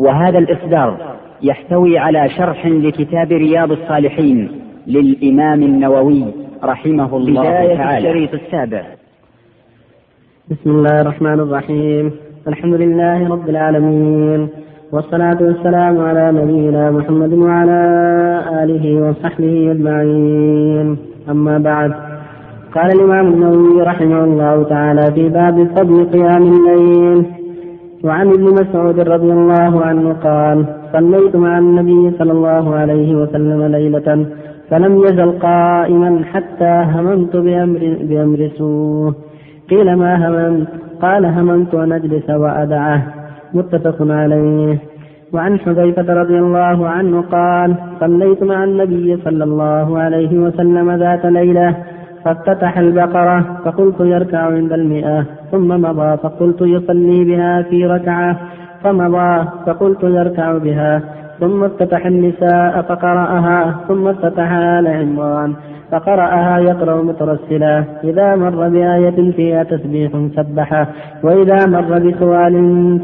وهذا الإصدار يحتوي على شرح لكتاب رياض الصالحين للإمام النووي رحمه الله بداية تعالى. الشريط السابع. بسم الله الرحمن الرحيم. الحمد لله رب العالمين والصلاة والسلام على نبينا محمد وعلى آله وصحبه أجمعين. أما بعد قال الإمام النووي رحمه الله تعالى في باب فضل قيام الليل وعن ابن مسعود رضي الله عنه قال صليت مع النبي صلى الله عليه وسلم ليلة فلم يزل قائما حتى هممت بأمر, بأمر سوء. قيل ما هممت؟ قال هممت أن أجلس وأدعه. متفق عليه. وعن حذيفة رضي الله عنه قال صليت مع النبي صلى الله عليه وسلم ذات ليلة فافتتح البقرة فقلت يركع عند المئة ثم مضى فقلت يصلي بها في ركعة فمضى فقلت يركع بها ثم افتتح النساء فقرأها ثم افتتح آل عمران. فقرأها يقرأ مترسلا. إذا مر بآية فيها تسبيح سبحه وإذا مر بسؤال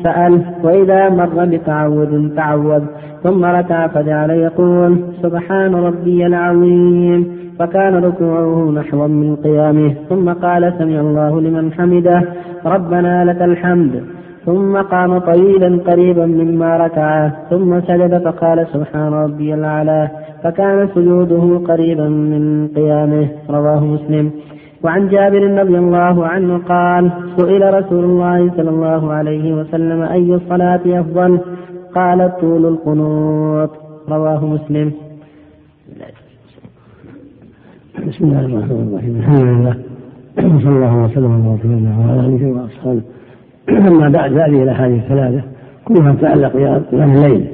سأل. وإذا مر بتعوذ تعوذ. ثم ركع فجعل يقول سبحان ربي العظيم. فكان ركوعه نحوا من قيامه. ثم قال سمع الله لمن حمده. ربنا لك الحمد. ثم قام طويلا قريبا مما ركع. ثم سجد فقال سبحان ربي الأعلى. فكان سجوده قريبا من قيامه رواه مسلم. وعن جابر رضي الله عنه قال سئل رسول الله صلى الله عليه وسلم أي الصلاة أفضل؟ قال طول القنوط. رواه مسلم. بسم الله الرحمن الرحيم. الحمد لله. وصلى الله وسلم على رسول الله وعلى آله وأصحابه. أما بعد هذه الأحاديث الثلاثة كلها تتعلق بقيام الليل.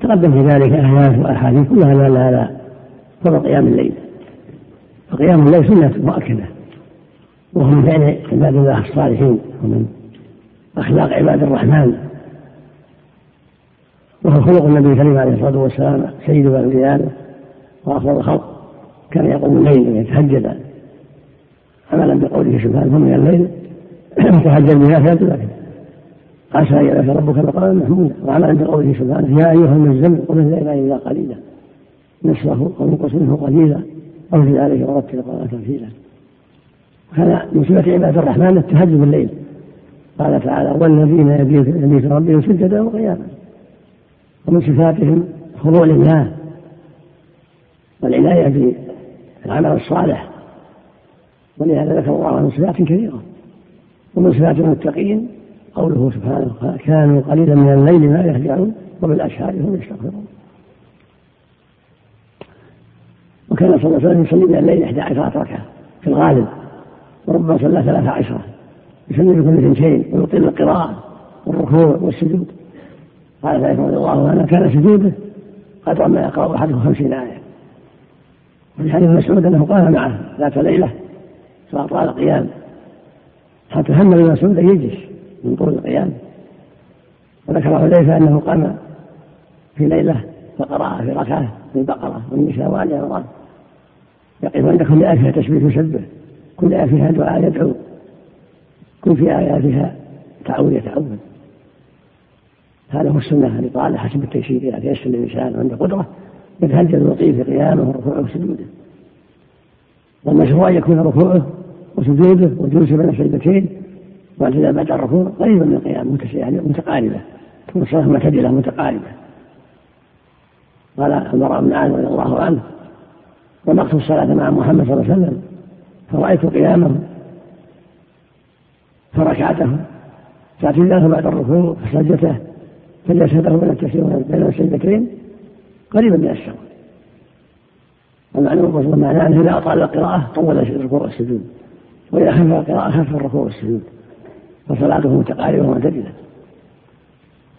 تقدم في ذلك ايات واحاديث كلها داله على فضل قيام الليل. فقيام الليل سنة مؤكدة. وهو من فعل عباد الله الصالحين ومن أخلاق عباد الرحمن. وهو خلق النبي الكريم عليه الصلاة والسلام سيد الأنبياء وأفضل الخلق. كان يقوم الليل ويتهجد عملا بقوله سبحانه ثم الليل تهجد بها فيتذكر عسى ان يأتي ربك مقاما محمودا وعملا بقوله سبحانه يا أيها المزمل قم الليل إلا قليلا نصفه أو انقص منه قليلا أو في عليه ورتل القران ترتيلا وكان من صفة عباد الرحمن التهجد بالليل. قال تعالى والذين يبيت ربهم سجدا وقياما. ومن صفاتهم خضوع لله. والعناية العمل الصالح. ولهذا ذكر الله من صفات كثيرة. ومن صفات المتقين قوله سبحانه كانوا قليلا من الليل ما يهجعون وبالأشهار هم يستغفرون. وكان صلى الله عليه وسلم يصلي من الليل إحدى عشرة ركعة في الغالب وربما صلى ثلاثة عشرة يصلي بكل اثنتين ويطيل القراءة والركوع والسجود. قال ذلك رضي الله عنه كان سجوده قدر ما يقرأ أحدهم خمسين آية. وفي حديث مسعود أنه قام معه ذات ليلة فاطال القيام. حتى هم ابن مسعود أن يجلس. من طول القيام وذكر حذيفه أنه قام في ليلة فقرأ في ركعة في البقرة والنساء وآل عمران. يقف عند كل آية فيها تسبيح يسبح كل آية فيها دعاء يدعو. كل في آياتها تعوذ يتعوذ هذا هو السنة اللي طال حسب التيسير. إذا تيسر الإنسان عنده قدرة يتهجد ويطيل في قيامه وركوعه وسجوده. والمشروع أن يكون ركوعه وسجوده وجلوسه بين السجدتين واعتداء بعد الركوع قريبا من القيام يعني متقاربة. تكون الصلاة معتدلة متقاربة. قال البراء بن عازب رضي الله عنه ومقت الصلاة مع محمد صلى الله عليه وسلم فرأيت قيامه فركعته. فاعتداله بعد الركوع فسجدته فجلسته بين السجدتين قريبا من السواء المعلوم معناه أنه إذا أطال القراءة طول الركوع والسجود وإذا خف القراءة خف الركوع والسجود. فصلاته متقاربه ومعتدله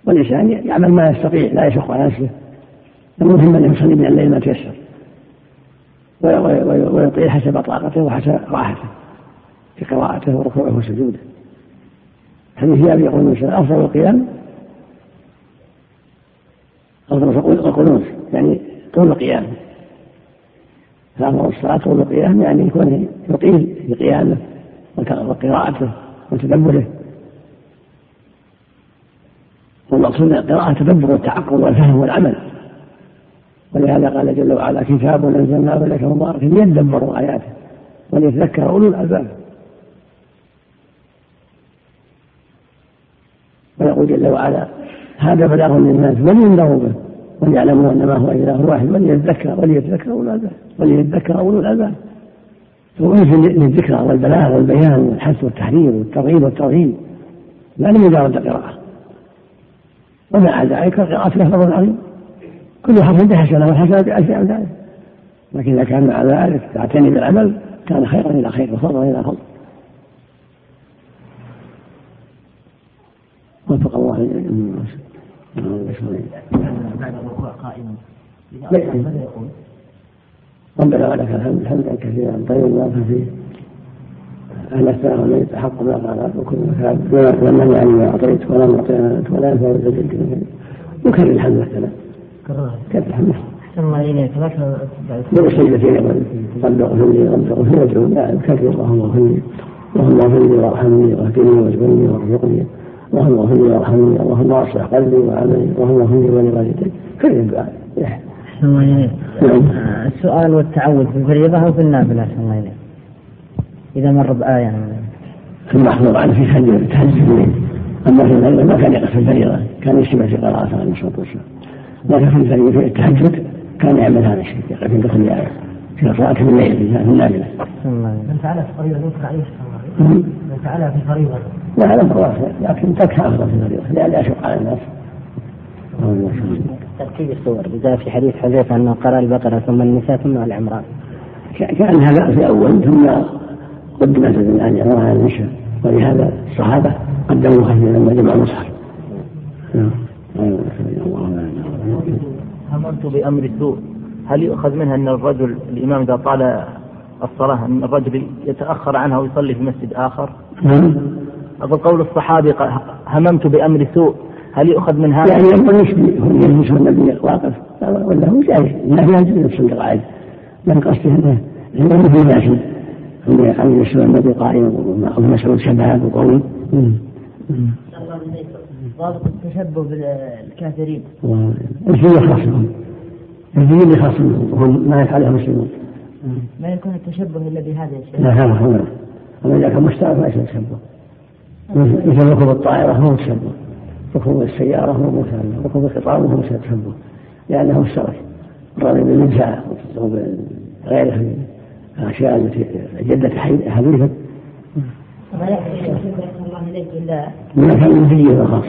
والإنسان يعمل ما يستطيع لا يشق على نفسه المهم أن يصلي من الليل ما تيسر. ويطيل حسب طاقته وحسب راحته في قراءته وركوعه وسجوده. حديث جابر يقول أفضل القيام. أفضل القنوت يعني طول القيام. فأمر الصلاة طول القيام يعني يكون يطيل في قيامه وقراءته وتدبره. والمقصود القراءة التدبر والتعقل والفهم والعمل. ولهذا قال جل وعلا كتاب أنزلناه إليك مبارك ليدبروا آياته وليتذكر أولو الألباب. ويقول جل وعلا هذا بلاغ للناس ولينذروا به وليعلموا أنما هو إله واحد وليتذكر وليتذكر أولو الألباب. وليتذكر أولو الألباب. وأنزل للذكرى والبلاغ والبيان والحث والتحرير والترغيب والترهيب لا لمجرد القراءة. ومع ذلك القراءة لها فضل عظيم كل حرف بحسنة والحسنة بألف أمثاله لكن إذا كان مع ذلك تعتني بالعمل كان خيرا إلى خير وفضلا إلى فضل. وفق الله بعد الركوع قائما. ماذا يقول؟ ربنا ولك الحمد حمدا كثيرا طيبا فيه أهل الثناء والذي يتحق ما قال وكل مكان لمن يعني ما أعطيت ولم أعطينا ولا ينفع الجد وكرر الحمد والثناء كرر الحمد أحسن الله إليك. من السجدتين يقول رب اغفر لي رب اغفر لي وادعو لا كرر اللهم اغفر لي. اللهم اغفر لي وارحمني واهدني واجبرني وارزقني. اللهم اغفر لي وارحمني. اللهم اصلح قلبي وعملي. اللهم اغفر لي ولوالدي. كرر الدعاء الله إليك. نعم. السؤال والتعوذ في الفريضة أو في النافلة أحسن الله إليك. إذا مر بآية. في المحظور عنه في تهجد تهجد الليل أما في الفريضة ما كان يقرأ في الفريضة. كان يشتبه في قراءته عليه الصلاة والسلام لكن في الفريضة في التهجد كان يعمل هذا الشيء. يقرأ في دخل الآية. في صلاته الليل في النافلة. من فعلها في الفريضة يذكر عليه من فعلها في الفريضة. لا هذا لكن تركها أفضل في الفريضة. لأن أشق على الناس. ترتيب السور جاء في حديث حذيفة أنه قرأ البقرة ثم النساء ثم آل عمران كان هذا في أول ثم قدمت آل عمران على النساء ولهذا الصحابة قدموا خفيفا لما جمعوا المصحف. هممت بأمر السوء. هل يؤخذ منها أن الرجل الإمام إذا طال الصلاة أن الرجل يتأخر عنها ويصلي في مسجد آخر؟ نعم. أقول قول الصحابي هممت بأمر سوء. هل يؤخذ من هذا؟ يعني يقول يلبس النبي واقف ولا هو جائز لا يجوز نفس القواعد من قصده؟ انه انه عن يسوع النبي قائما ابو مسعود شباب وقوي ضابط التشبه بالكافرين الفيل خاص بهم الفيل خاص بهم وهم ما يفعله المسلمون ما يكون التشبه الا بهذا الشيء لا هذا هو اما اذا كان مشترك ما يصير تشبه مثل ركوب الطائره هو تشبه ركوب السيارة هو مسلم ركوب القطار هو مسلم لأنه اشترك الرمي بالمدفع وغيره من الأشياء التي جدت ما إلا من كان من دية خاص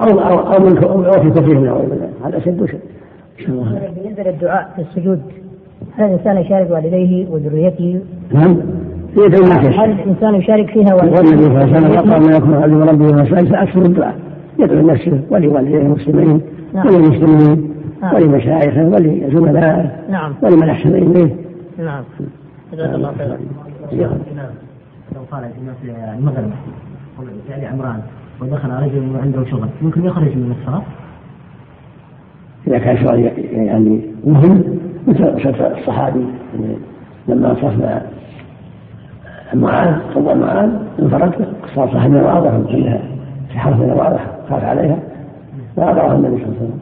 أو أو أو من أو في كثير من هذا أشد شيء. بالنسبة للدعاء في السجود. هل الإنسان يشارك والديه وذريته؟ نعم. هل الإنسان يشارك فيها والنبي صلى الله عليه وسلم قال من يكون عبد ربه فاكثر الدعاء. يدعو لنفسه ولوالديه المسلمين نعم. وللمسلمين نعم. ولمشايخه ولزملائه نعم. ولمن أحسن إليه. نعم. جزاك الله خيرا. لو قال في المغرب في عمران ودخل رجل عنده شغل ممكن يخرج من الصلاة؟ إذا كان شغل يعني مهم مثل الصحابي لما صفنا معاذ صلى معاذ انفرد قصار صاحبنا واضح كلها في حرفنا واضح خاف عليها. فأضعها النبي صلى الله عليه وسلم.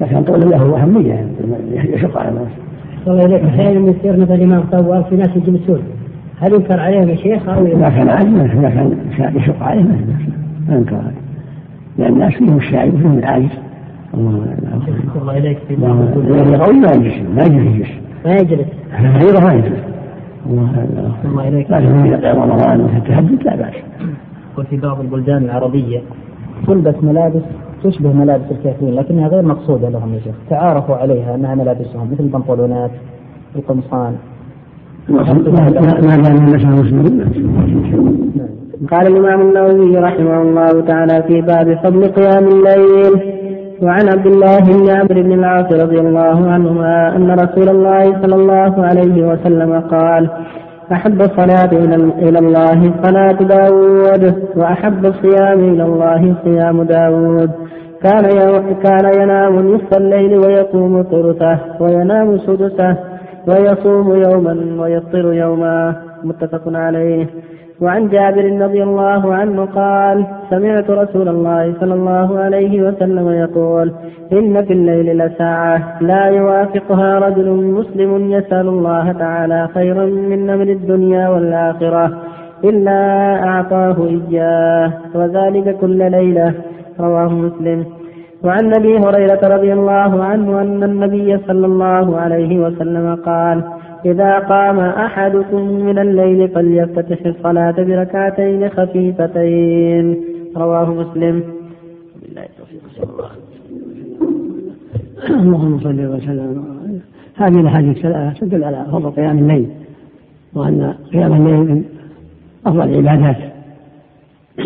لكن طول له أهمية يشق على الناس. الله إليك أحيانا يصير مثلا الإمام طوال في ناس يجلسون هل ينكر عليهم الشيخ أو إذا كان عالما إذا كان يشق عليهم ما ينكر عليه. لأن الناس فيهم الشاعر وفيهم العاجز. الله الله إليك. في القوي ما يجلس ما يجلس ما يجلس ما يجلس الله إليك. لكن في رمضان وفي التهجد لا بأس. وفي بعض البلدان العربية تلبس ملابس تشبه ملابس الكافرين لكنها غير مقصودة لهم يا شيخ. تعارفوا عليها أنها ملابسهم مثل البنطلونات القمصان. قال الإمام النووي رحمه الله تعالى في باب فضل قيام الليل وعن عبد الله بن عمرو بن العاص رضي الله عنهما أن رسول الله صلى الله عليه وسلم قال أحب الصلاة إلى الله صلاة داود وأحب الصيام إلى الله صيام داود كان كان ينام نصف الليل ويقوم ثلثه وينام سدسه ويصوم يوما ويفطر يوما. متفق عليه. وعن جابر رضي الله عنه قال سمعت رسول الله صلى الله عليه وسلم يقول إن في الليل لساعة لا يوافقها رجل مسلم يسأل الله تعالى خيرا من أمر الدنيا والآخرة إلا أعطاه إياه وذلك كل ليلة. رواه مسلم. وعن أبي هريرة رضي الله عنه أن النبي صلى الله عليه وسلم قال إذا قام أحدكم من الليل فليفتتح الصلاة بركعتين خفيفتين. رواه مسلم. التوفيق صلى الله اللهم صل وسلم. هذه الأحاديث الثلاثه تدل على فضل قيام الليل وأن قيام الليل من أفضل العبادات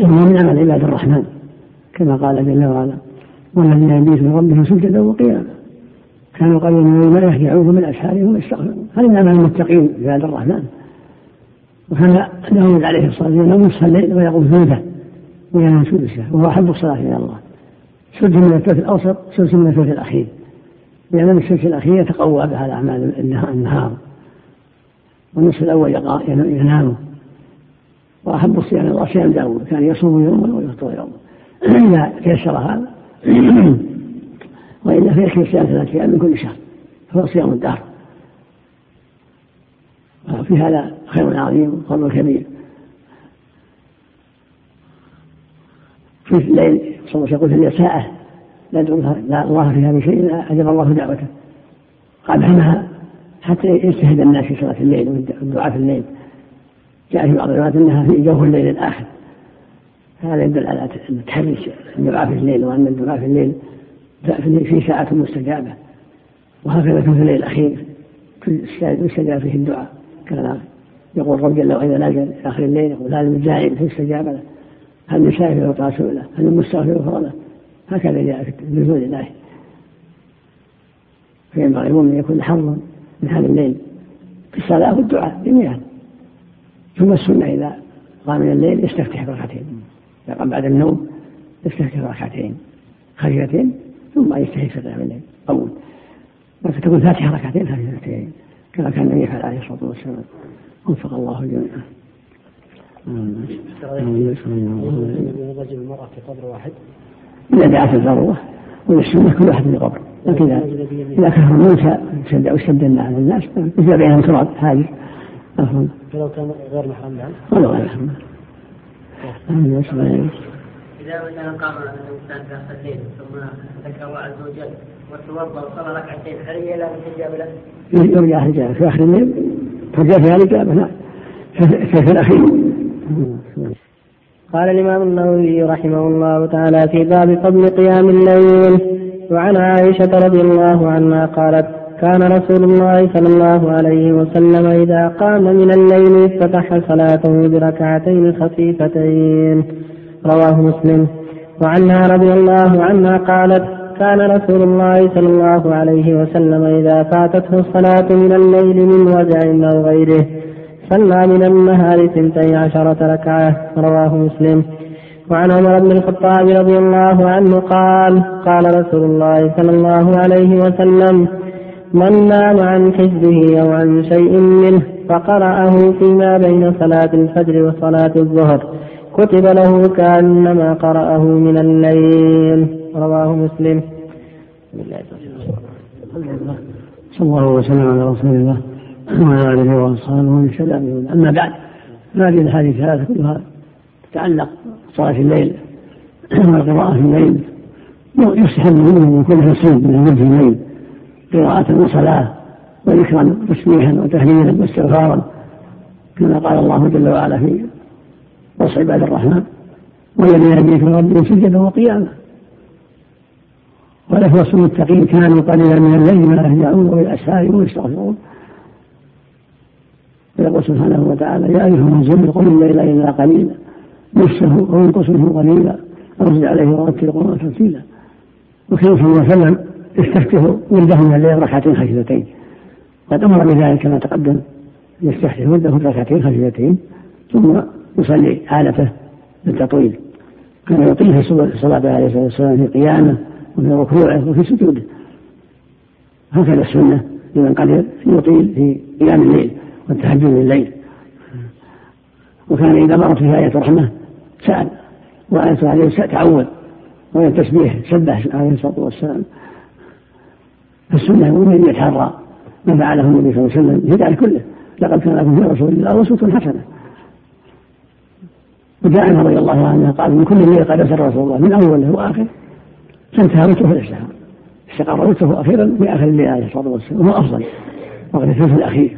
ومن عمل عباد الرحمن. كما قال جل وعلا والذين يبيتون ربهم سجدا وقياما كانوا قليلا من الملائكة يعوذ من أسحارهم ويستغفرون هذا من أعمال المتقين عباد الرحمن؟ وكان داود عليه الصلاة والسلام ينام نصف الليل ويقوم ثلثه وينام سدسه وهو أحب الصلاة إلى الله. سدس من الثلث الأوسط سدس من الثلث الأخير. لأن الثلث الأخير يتقوى به على أعمال النهار. والنصف الأول ينام. وأحب الصيام الله صيام داود. كان يصوم يوما ويفطر يوما. إذا تيسر هذا. وإلا فيكفي صيام ثلاثة أيام من كل شهر. فهو صيام الدهر. وفي هذا خير عظيم وفضل كبير. في الليل صلى الله عليه وسلم يقول ساعة لا لا الله فيها بشيء إلا أجاب الله دعوته. قبحناها حتى يجتهد الناس في صلاة الليل والدعاء في الليل. جاء في بعض الروايات أنها في جوف الليل الآخر. هذا يدل على تحريش الدعاء في الليل وأن الدعاء في الليل في ساعة مستجابة. وهكذا في الليل الأخير يستجاب فيه الدعاء. كما يقول رب جل وعلا نازل في آخر الليل. يقول هذا المجاهد فيستجاب له. هل من سائل يعطى سؤله هل من مستغفر يغفر له؟ هكذا جاء في نزول الله فينبغي المؤمن يكون حظا من هذا الليل في الصلاة والدعاء جميعا. ثم السنة إذا قام من الليل يستفتح بركعتين إذا قام بعد النوم يستفتح بركعتين خفيفتين ثم يستحي في قيام الليل أول فتكون فاتحة ركعتين خفيفتين كما كان النبي يفعل عليه الصلاة والسلام وفق الله الجميع رجل المرأة في قبر واحد إذا دعت الضرورة والسنة كل واحد في قبر لكن إذا كثر الموتى وشد على الناس يجب بينهم تراب هاجر فلو كان غير محرم نعم. ولو غير محرم. إذا مثلا قام الإنسان ثم ذكر الله عز وجل وتوضأ وصلى ركعتين هل هي لا له؟ يرجع الإجابة في آخر الليل ترجع فيها الإجابة في الأخير قال الإمام النووي رحمه الله تعالى في باب فضل قيام الليل وعن عائشة رضي الله عنها قالت كان رسول الله صلى الله عليه وسلم إذا قام من الليل افتتح صلاته بركعتين خفيفتين. رواه مسلم. وعنها رضي الله عنها قالت كان رسول الله صلى الله عليه وسلم إذا فاتته الصلاة من الليل من وجع أو غيره صلى من النهار ثنتي عشرة ركعة. رواه مسلم. وعن عمر بن الخطاب رضي الله عنه قال قال رسول الله صلى الله عليه وسلم من نام عن حزبه أو عن شيء منه فقرأه فيما بين صلاة الفجر وصلاة الظهر. كتب له كأنما قرأه من الليل. رواه مسلم. صلى الله وسلم على رسول الله وعلى آله وأصحابه ومن اهتدى أما بعد هذه الاحاديث الثلاثة كلها تتعلق صلاه الليل والقراءة في الليل. يستحب منه أن يكون نصيب من في الليل. قراءة وصلاة وذكرا وتسبيحا وتهليلا واستغفارا كما قال الله جل وعلا في وصف عباد الرحمن والذين يبيتون ربهم سجدا وقياما وصف المتقين كانوا قليلا من الليل ما يهجعون وبالاسحار هم يستغفرون. ويقول سبحانه وتعالى يا أيها المزمل قل الليل الا قليلا نصه أو ينقص منه قليلا أو زد عليه ورتل القرآن ترتيلا عليه وسلم يستفتح ولده من الليل ركعتين خفيفتين. قد أمر بذلك كما تقدم. يستفتح ولده ركعتين خفيفتين ثم يصلي حالته بالتطويل كان يطيل في الصلاة عليه الصلاة والسلام في قيامه وفي ركوعه وفي سجوده. هكذا السنة لمن قدر يطيل في قيام الليل والتهجد الليل. وكان إذا مرت فيه آية رحمة سأل وآية عليه تعود. وهي التسبيح سبح عليه الصلاة والسلام. فالسنة يقول أن يتحرى ما فعله النبي صلى الله عليه وسلم. في كله. لقد كان لكم في رسول الله أسوة حسنة. وجاء رضي الله عنه قال من كل ليلة قد أسر رسول الله من أوله وآخره فانتهى رتبه الاشتهار استقر رتبه أخيرا في آخر الليل عليه الصلاة والسلام. وهو أفضل. وقد الثلث الأخير.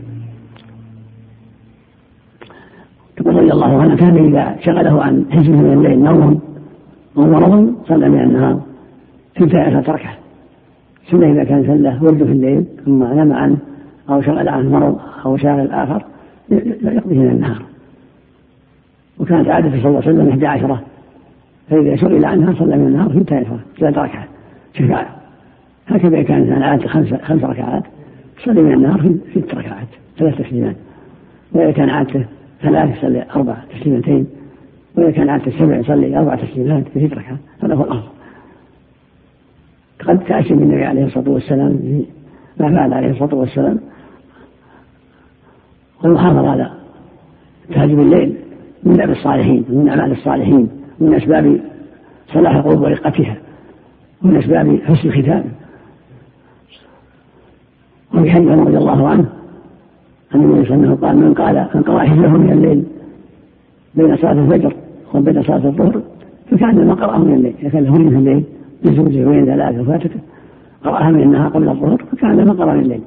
تقول رضي الله عنه كان إذا شغله عن حزب من الليل نوم أو مرض صلى من النهار ثلث عشرة ثم إذا كان سله ورد في الليل ثم نام عنه أو شغل عنه مرض أو شاغل آخر يقضي من النهار. وكانت عادة صلى الله عليه وسلم إحدى عشرة. فإذا شغل عنها صلى من النهار ثلث عشرة ثلاث ركعات شفاعة هكذا كانت عادة خمس خمس ركعات. صلي من النهار في ست ركعات ثلاث تسليمات. وإذا كان عادته ثلاث يصلي أربع تسليمتين. وإذا كان عادته سبع يصلي أربع تسليمات في ست ركعات هذا هو الأفضل. قد تأتي النبي عليه الصلاة والسلام ما فعل عليه الصلاة والسلام. والمحافظة على تهجم الليل من دأب الصالحين ومن أعمال الصالحين من أسباب صلاح القلوب ورقتها ومن أسباب حسن الختام. وفي حديث رضي الله عنه أن النبي صلى الله عليه وسلم قال من قال من قرأ حزبه من الليل بين صلاة الفجر وبين صلاة الظهر فكان ما قرأه من الليل إذا كان له من الليل. لزوجه وين ثلاثة وفاتته قرأها من النهار قبل الظهر فكان ما قرأ من الليل.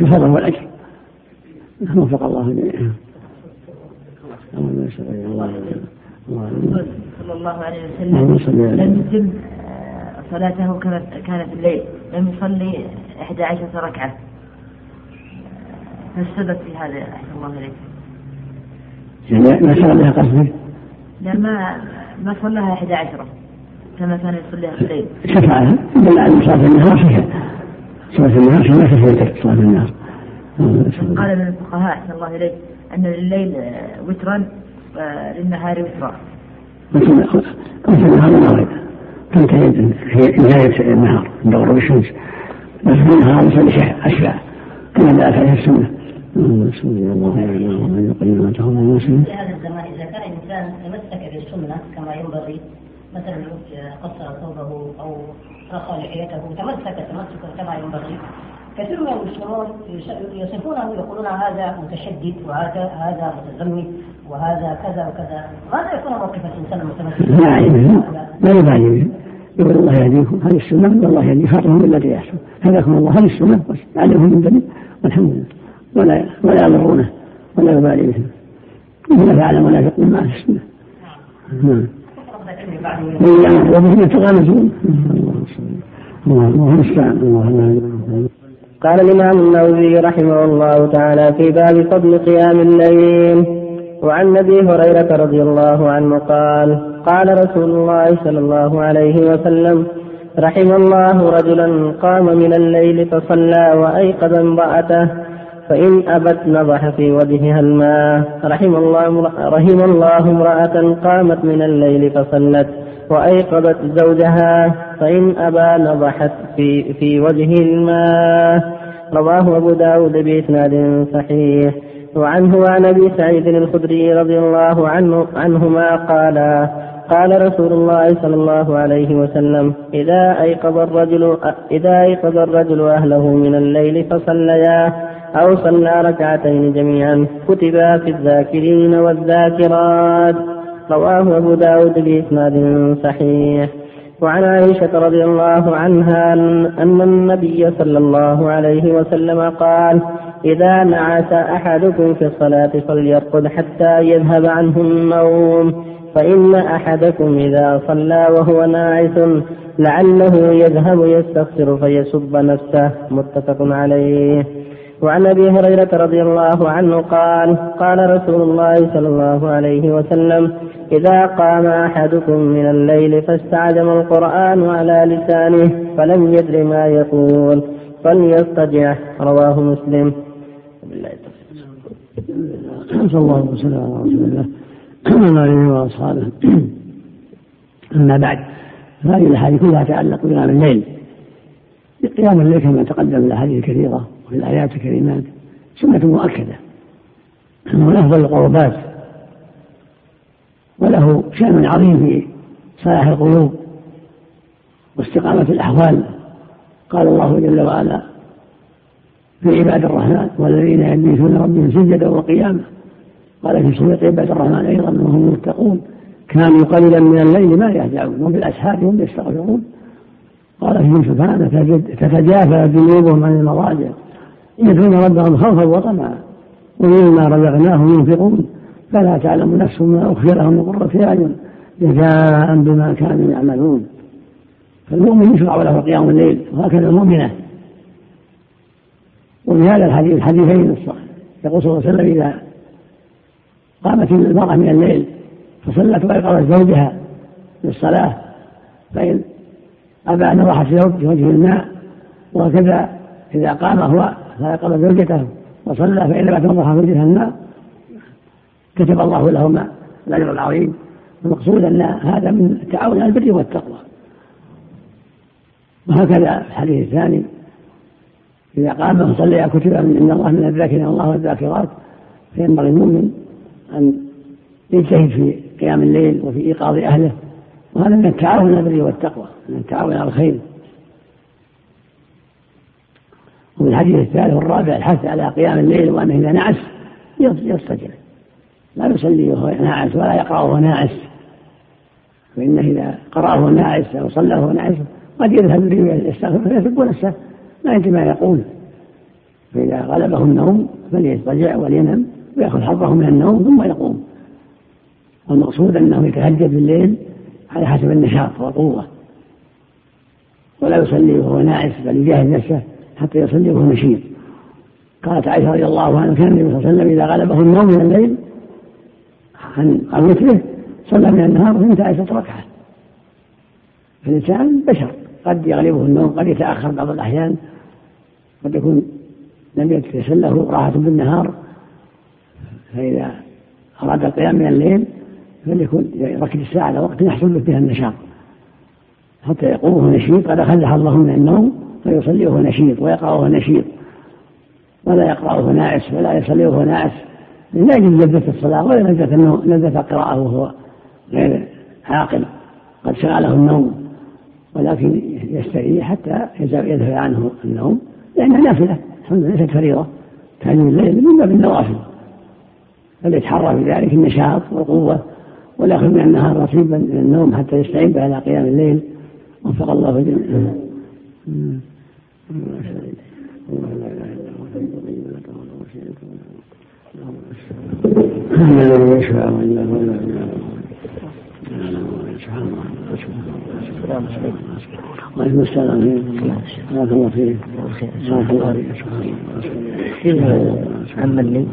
الفضل والأجر وفق الله جميعا. صلى الله عليه وسلم. لم يتم صلاته كانت كانت الليل. لم يصلي 11 ركعة. ما السبب في هذا؟ أحسن الله إليك؟ يعني ما صلى قصدي؟ لا ما ما صلاها 11 كما كان يصليها في الليل شفعها بل على صلاة النهار فيها صلاة النهار فيها ما تفوت صلاة النهار. قال من الفقهاء أحسن الله إليك أن لليل وترا وللنهار وترا. مثل النهار المغرب تنتهي في نهاية النهار عند غروب الشمس بس في النهار يصلي أشبع كما جاءت عليه السنة. بسم الله الرحمن الرحيم في هذا الزمان إذا كان الإنسان تمسك بالسنة كما ينبغي مثلا قصر ثوبه أو رخى لحيته تمسك تمسكا كما ينبغي. كثير من المسلمون يصفونه يقولون هذا متشدد وهذا هذا متزمت وهذا كذا وكذا. ماذا يكون موقف الإنسان المتمسك؟ لا يبالي لا يبالي يقول الله يهديكم هذه السنة والله يهدي خاطرهم بالتي يحسن. هداكم الله هذه السنة؟ بس علمهم من دليل والحمد لله. ولا ولا يضرونه ولا يبالي بهم. مثل فعل المنافق من معه السنة. نعم. وبهم يتغامزون المستعان قال الإمام النووي رحمه الله تعالى في باب فضل قيام الليل وعن أبي هريرة رضي الله عنه قال قال رسول الله صلى الله عليه وسلم رحم الله رجلا قام من الليل فصلى وأيقظ امرأته فإن أبت نضح في وجهها الماء رحم الله رحم الله امرأة قامت من الليل فصلت وأيقظت زوجها فإن أبى نضحت في في وجهه الماء. رواه أبو داود بإسناد صحيح. وعنه وعن أبي سعيد الخدري رضي الله عنه عنهما قال قال رسول الله صلى الله عليه وسلم إذا أيقظ الرجل إذا أيقظ الرجل أهله من الليل فصليا. أو صلى ركعتين جميعا كتبا في الذاكرين والذاكرات. رواه أبو داود بإسناد صحيح. وعن عائشة رضي الله عنها أن النبي صلى الله عليه وسلم قال إذا نعس أحدكم في الصلاة فليرقد حتى يذهب عنه النوم. فإن أحدكم إذا صلى وهو ناعس لعله يذهب يستغفر فيسب نفسه. متفق عليه. وعن أبي هريرة رضي الله عنه قال قال رسول الله صلى الله عليه وسلم إذا قام أحدكم من الليل فاستعجم القرآن على لسانه فلم يدر ما يقول فليضطجع رواه مسلم. صلى الله وسلم على رسول الله وعلى آله وأصحابه. أما بعد هذه الأحاديث كلها تتعلق بقيام الليل. قيام الليل كما تقدم الأحاديث الكثيرة. وفي الايات الكريمات سنة مؤكدة من افضل القربات وله شأن عظيم في صلاح القلوب واستقامة الأحوال. قال الله جل وعلا في عباد الرحمن والذين يبيتون ربهم سجدا وقياما. قال في سورة عباد الرحمن أيضا وهم المتقون كانوا قليلا من الليل ما يهجعون وبالأسحار هم يستغفرون. قال فيهم سبحانه تتجافى جنوبهم عن المضاجع. يدعون ربهم خوفا وطمعا. ومما رزقناهم ينفقون. فلا تعلم نفس ما أخفي لهم من قرة أعين جزاء بما كانوا يعملون. فالمؤمن يشرع له قيام الليل وهكذا المؤمنة. وفي هذا الحديث الحديثين يقول صلى الله عليه وسلم إذا قامت المرأة من الليل فصلت وأيقظت زوجها للصلاة فإن أبى أن راحت في وجه الماء وكذا إذا قام هو فأيقظ زوجته وصلى فإن أبت أن راح في وجهها الماء كتب الله لهما الأجر العظيم. المقصود أن هذا من التعاون على البر والتقوى. وهكذا الحديث الثاني. إذا قام فصلى كتب من الله من الذاكرين الله والذاكرات فينبغي المؤمن أن يجتهد في قيام الليل وفي إيقاظ أهله. وهذا من التعاون على البر والتقوى من التعاون على الخير. وفي الحديث الثالث والرابع الحث على قيام الليل وأنه إذا نعس يضطجع لا يصلي وهو ناعس ولا يقرأ وهو ناعس. فإنه إذا قرأ وهو ناعس أو صلى وهو ناعس قد يذهب به يستغفر فيسب نفسه ما يدري ما يقول. فإذا غلبه النوم فليضطجع ولينم ويأخذ حظه من النوم ثم يقوم. والمقصود أنه يتهجد بالليل على حسب النشاط والقوة. ولا يصلي وهو ناعس بل يجاهد نفسه حتى يصلي وهو نشيط قالت عائشة رضي الله عنها كان النبي صلى الله عليه وسلم إذا غلبه النوم من الليل عن وتره صلى من النهار اثنتا عشرة ركعة. فالإنسان بشر. قد يغلبه النوم قد يتأخر بعض الأحيان قد يكون لم يتيسر له راحة بالنهار. فإذا أراد القيام من الليل فليكن يركز الساعة على وقت يحصل له فيها النشاط. حتى يقوم نشيط قد أخذ الله من النوم. فيصلي وهو نشيط ويقرأ وهو نشيط ولا يقرأ وهو ناعس ولا يصلي وهو ناعس لا يجد لذة الصلاة ولا لذة لذة القراءة وهو غير عاقل. قد شغله النوم ولكن يستريح حتى يذهب عنه النوم لأنها نافلة الحمد لله ليست فريضة. تعليم الليل من باب النوافل. فليتحرى في ذلك النشاط والقوة ولا يأخذ من النهار نصيبا من النوم حتى يستعين على قيام الليل. وفق الله جميعا الذي يشفع الا هو سبحان الله السلام بارك الله فيك بارك الله فيك عم اللي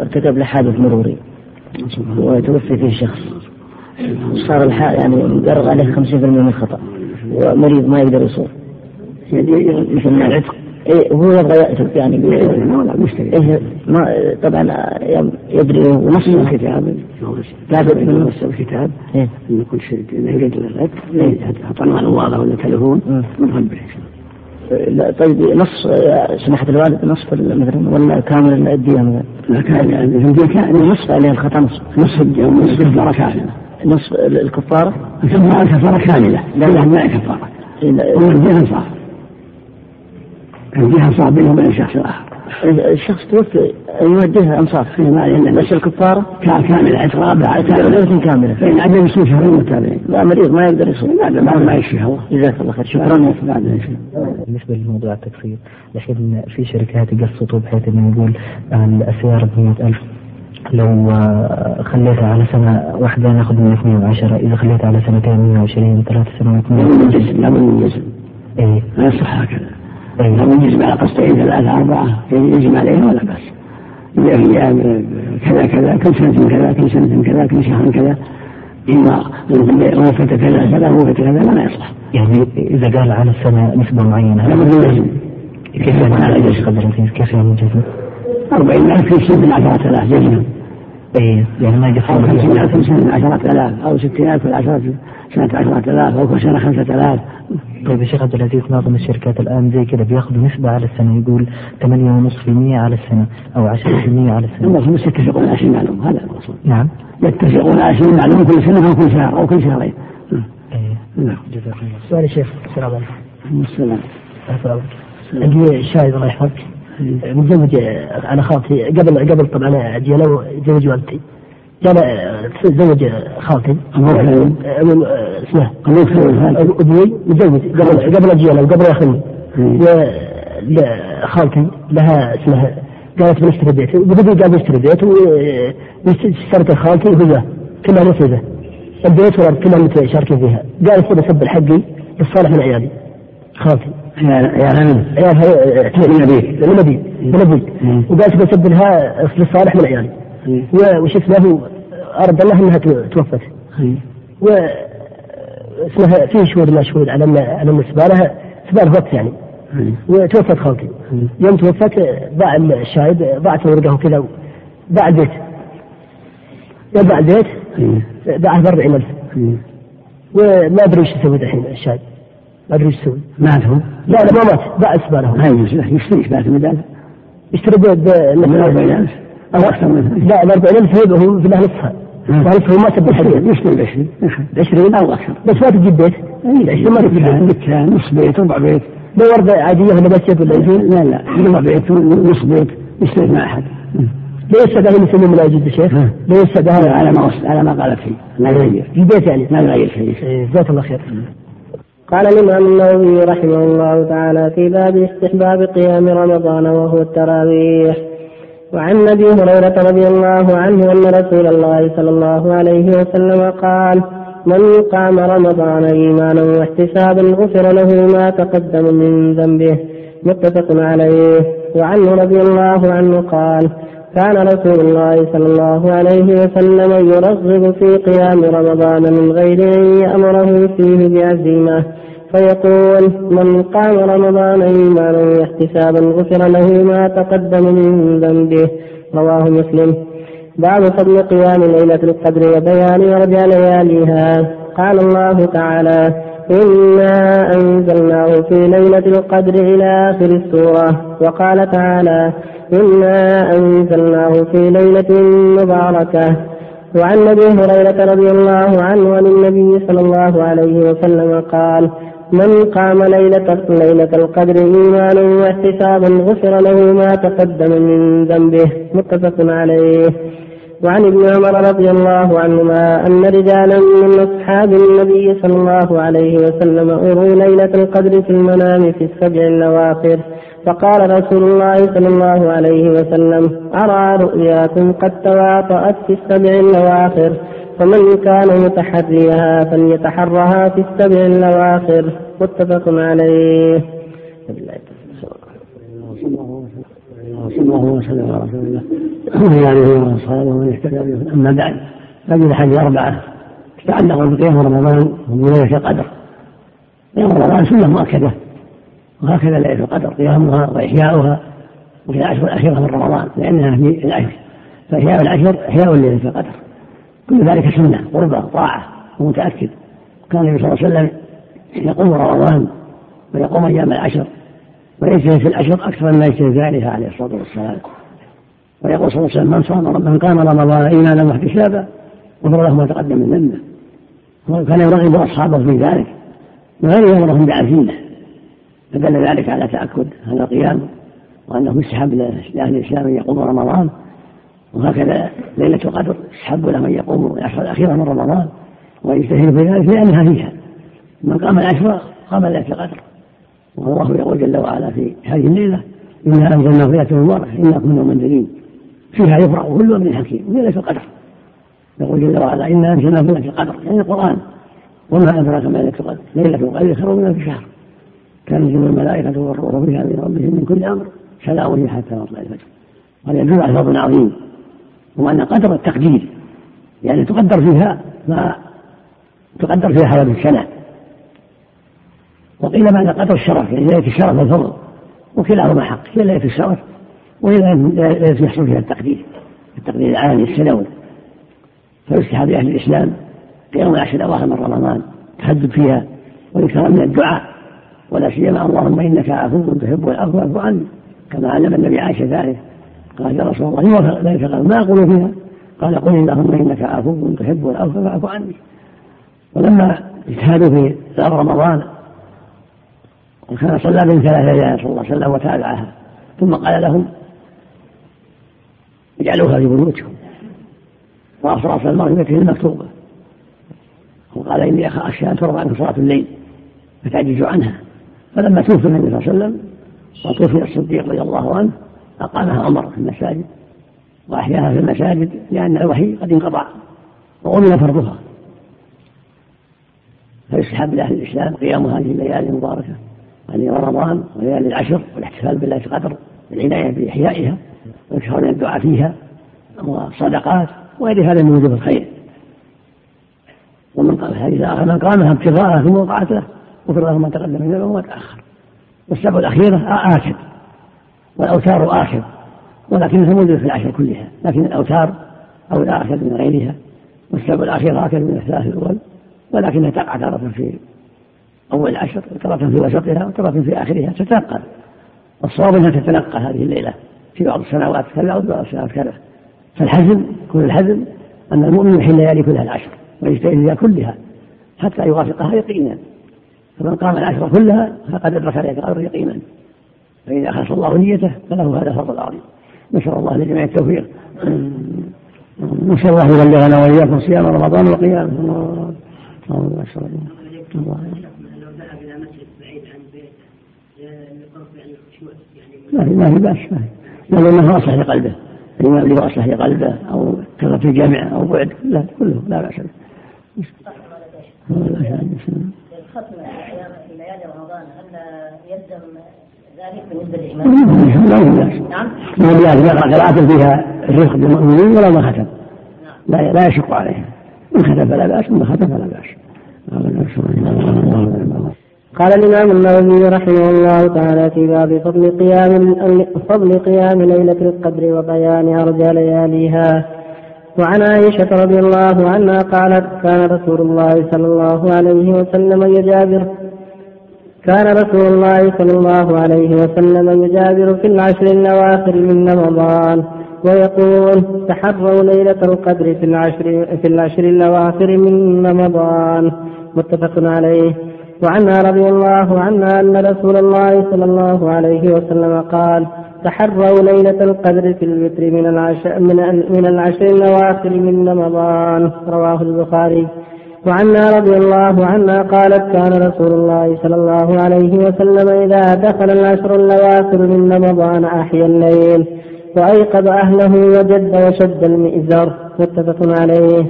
ارتكب لحادث مروري وتوفي فيه شخص. صار الحال يعني درغ عليه 50% من الخطأ. ومريض ما يقدر يصور مثل العتق إيه هو يبغى يعتق يعني. لا مشتري. إيه ما طبعا يدري ونص الكتاب. لابد من نص الكتاب. إيه. إن كل شيء يريد لك حط عنوان واضح ولا تليفون نفهم به لا طيب نص سماحة الوالد نصف مثلا ولا كامل الدية مثلا؟ لا يعني الدية كان نصف عليه الخطأ نصف نصف نصف الكفارة كاملة. نصف الكفارة؟ الكفارة كاملة. لا. ما كفارة. هو الدية انصاف الجهة انصاف بينه وبين الشخص الآخر الشخص توفي يوديها انصاف ما علينا بس الكفارة كاملة عترة كاملة كاملة فإن عجل يصير شهرين متابعين لا مريض ما يقدر يصوم لا بعد ما يشفي الله جزاك الله خير شكرا بعد بالنسبة لموضوع التكفير الحين في شركات يقسطوا بحيث انه يقول السيارة ب 100000 لو خليتها على سنة واحدة ناخذ منك 110 إذا خليتها على سنتين 120 ثلاث سنوات 120 لابد من جزم إيه لا يصح هكذا يجزم على قسطين ثلاثة أربعة يجزم عليها ولا بأس كذا كذا كل سنة كذا كل سنة كذا كل شهر كذا إما وفاة كذا كذا وفاة كذا لا يصلح. يعني إذا قال على السنة نسبة معينة لا لازم. كيف يعني قدر كيف يعني جزم؟ 40000 في سنة 10000 جزما. اي يعني ما يقصر أو 50000 في سنة 10000 أو 60000 في عشرة سنة 10000 أو كل سنة 5000 طيب يا شيخ عبد العزيز معظم الشركات الآن زي كذا بياخذوا نسبة على السنة يقول 8.5% على السنة أو 10% على السنة. بس يتفقون على شيء معلوم هذا المقصود. نعم. يتفقون على شيء معلوم كل سنة أو كل شهر أو كل شهرين. إيه نعم. جزاك الله سؤال يا شيخ السلام عليكم. السلام. السلام عندي شاهد الله يحفظك متزوج على خالتي. قبل قبل طبعا أجي أنا وتزوج والدتي كان تزوج خالتي. أبوك فين؟ اسمه؟ أبوي متزوج قبل قبل أجي أنا وقبل ياخذني وخالتي لها اسمها قالت بنشتري بيت. وبدي قال بنشتري بيت واشترت خالتي وهي كلها نسبه البيت والارض كلها متشاركين فيها. قال خذ اسبل حقي للصالح من عيالي. خالتي. من ابيك من ابيك من أبوي وقالت بسبلها للصالح من عيالي وش اسمه ارد الله إنها توفت. و اسمها في شهود ما شهود على ان على ان سبالها سبال وقت يعني. وتوفت خالتي يوم توفت باع الشاهد باعت ورقة وكذا باع البيت. يوم باع البيت باعه ب 40000 وما أدري إيش يسوي الحين الشاهد ما أدري إيش يسوي. مات هو؟ لا لا ما مات. باع سباله ما يجوز. له يشتري إيش بعد؟ اشتري بيت ب من 40000 أو أكثر منها لا ال 40000 هيبه هو في له نصفها نصفها ما سب الحديد يشتري ب 20 ب 20 أو أكثر. بس ما تجيب بيت. 20 ما تجيب بيت. دكان نص بيت ربع بيت. لو وردة عادية ولا بس يد ولا لا لا ربع بيت نص بيت. يشتري مع أحد. ليش هذا يسمى من أجل يا شيخ؟ ليش هذا على ما على ما قالت فيه. ما يغير. في البيت يعني. ما يغير إيه، جزاك الله خير. قال الإمام النووي رحمه الله تعالى في باب استحباب قيام رمضان وهو التراويح. وعن أبي هريرة رضي الله عنه أن رسول الله صلى الله عليه وسلم قال من قام رمضان إيمانا واحتسابا غفر له ما تقدم من ذنبه. متفق عليه. وعنه رضي الله عنه قال كان رسول الله صلى الله عليه وسلم يرغب في قيام رمضان من غير أن يأمره فيه بعزيمة. فيقول من قام رمضان إيمانا واحتسابا غفر له ما تقدم من ذنبه. رواه مسلم. باب فضل قيام ليلة القدر وبيان ورجع لياليها. قال الله تعالى إنا في ليلة القدر إلى آخر السورة. وقال تعالى إنا أنزلناه في ليلة مباركة. وعن أبي هريرة رضي الله عنه عن النبي صلى الله عليه وسلم قال من قام ليلة ليلة القدر إيمانا واحتسابا غفر له ما تقدم من ذنبه. متفق عليه. وعن ابن عمر رضي الله عنهما أن رجالا من أصحاب النبي صلى الله عليه وسلم أروا ليلة القدر في المنام في السبع الأواخر فقال رسول الله صلى الله عليه وسلم أرى رؤياكم قد تواطأت في السبع الأواخر فمن كان متحريها فليتحرها في السبع الأواخر. متفق عليه. الله وسلم على رسول الله وعلى اله واصحابه ومن اهتدى به أما بعد فهذه الحديث أربعة. تتعلق بقيام رمضان وليله القدر. قيام رمضان سنة مؤكدة. وهكذا ليلة القدر. قيامها وإحياؤها. وفي العشر الأخيرة من رمضان. لأنها في العشر. فإحياء العشر إحياء ليلة القدر. كل ذلك سنة قربه طاعة ومتأكد. كان النبي صلى الله عليه وسلم يقوم رمضان ويقوم أيام العشر. ويجتهد في العشر أكثر مما يجتهد غيرها عليه الصلاة والسلام. ويقول صلى الله عليه وسلم من صام من قام رمضان إيمانا واحتسابا غفر له ما تقدم من ذنبه وكان يرغب أصحابه في ذلك. وغير يامرهم بعزيمة. فدل ذلك على تأكد هذا القيام وأنه يسحب لأهل الإسلام أن يقوموا رمضان. وهكذا ليلة القدر يسحب لهم أن يقوموا العشر الأخيرة من رمضان ويجتهدوا في ذلك لأنها فيها. من قام العشر قام ليلة القدر. والله يقول جل وعلا في هذه الليلة انا انزلنا في ليله مباركه إنا كنا منذرين. فيها يفرح كل أمر حكيم ليله القدر. يقول جل وعلا إنا أنزلنا في ليله القدر يعني القرآن. وما أدراك ما ليله القدر ليلة القدر خير من ألف شهر. تنزل الملائكة والروح فيها من ربهم من كل أمر سلام هي حتى مطلع الفجر. هذا يدل على فضل عظيم. وأن قدر التقدير يعني تقدر فيها ما تقدر فيها حوادث السنة وقيل معنى قدر الشرف يعني ليلة الشرف والفضل. وكلاهما حق هي ليلة الشرف. وهي ليلة يحصل فيها التقدير التقدير العالي السنوي. فيستحب لأهل الإسلام قيام العشر الأواخر من رمضان تهدد فيها ويكثر من الدعاء ولا سيما اللهم إنك عفو تحب العفو فاعف عني. كما علم النبي عائشة ذلك قال يا رسول الله ذلك قال ما أقول فيها؟ قال قل اللهم إنك عفو تحب العفو فاعف عني. ولما اجتهدوا في رمضان وكان صلى من ثلاث ليال صلى الله عليه وسلم وتابعها. ثم قال لهم اجعلوها في صلى المغرب في المكتوبة وقال إني أخشى أن ترضى عنكم صلاة الليل فتعجز عنها. فلما توفي النبي صلى الله عليه وسلم وتوفي الصديق رضي الله عنه أقامها عمر في المساجد وأحياها في المساجد لأن الوحي قد انقطع وأمن فرضها. فيستحب لأهل الإسلام قيام هذه الليالي المباركة هذه رمضان وليالي العشر والاحتفال بالليلة القدر بالعناية بإحيائها. وإكثار من الدعاء فيها والصدقات وغير هذا من وجوه الخير. ومن قال الحديث الآخر من قامها ابتغاء ثم وقعت له وفي له ما تقدم من وما تأخر. والسبع الأخيرة آكد والأوتار آكد ولكنها موجودة في العشر كلها لكن الأوتار أو الآكد من غيرها والسبع الأخيرة آكد من الثلاث الأول ولكنها تقع تارة في أول العشر وتارة في وسطها وتارة في آخرها تتنقل. الصواب أنها تتنقل هذه الليلة. في بعض السنوات كذا وفي بعض السنوات كذا. فالحزم كل الحزم أن المؤمن يحل الليالي كلها العشر ويجتهد فيها كلها حتى يوافقها يقينا. فمن قام العشر كلها فقد أدرك ليلة القدر يقينا. فإذا أخلص الله نيته فله هذا فضل عظيم نسأل الله لجميع التوفيق. نسأل الله يبلغنا وإياكم صيام رمضان وقيامه. الله الله الله ما في ما في بأس ما في. لأنه أصلح لقلبه. الإمام اللي أصلح لقلبه أو كثرة في الجامع أو بعد. لا كله. لا بأس به. الختم في ليالي رمضان هل يلزم ذلك بالنسبة للامام؟ لا بأس نعم ما يقرأ قراءة فيها الرفق بالمؤمنين ولا ما ختم. لا لا يشق عليه. إن ختم فلا بأس وما ختم فلا بأس. قال الإمام النووي رحمه الله تعالى في باب فضل قيام فضل قيام ليلة القدر وبيان أرجى لياليها. وعن عائشة رضي الله عنها قالت كان رسول الله صلى الله عليه وسلم يجابر. كان رسول الله صلى الله عليه وسلم يجابر في العشر الأواخر من رمضان ويقول تحروا ليلة القدر في العشر في العشر الأواخر من رمضان. متفق عليه. وعنها رضي الله عنها أن رسول الله صلى الله عليه وسلم قال تحروا ليلة القدر في الوتر من العشر من, من العشر الأواخر من رمضان رواه البخاري. وعنها رضي الله عنها قالت كان رسول الله صلى الله عليه وسلم إذا دخل العشر الأواخر من رمضان أحيا الليل وأيقظ أهله وجد وشد المئزر متفق عليه.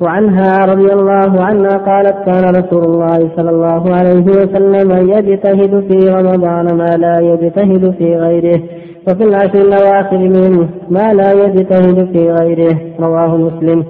وعنها رضي الله عنها قالت كان رسول الله صلى الله عليه وسلم يجتهد في رمضان ما لا يجتهد في غيره وفي العشر الأواخر منه ما لا يجتهد في غيره رواه مسلم.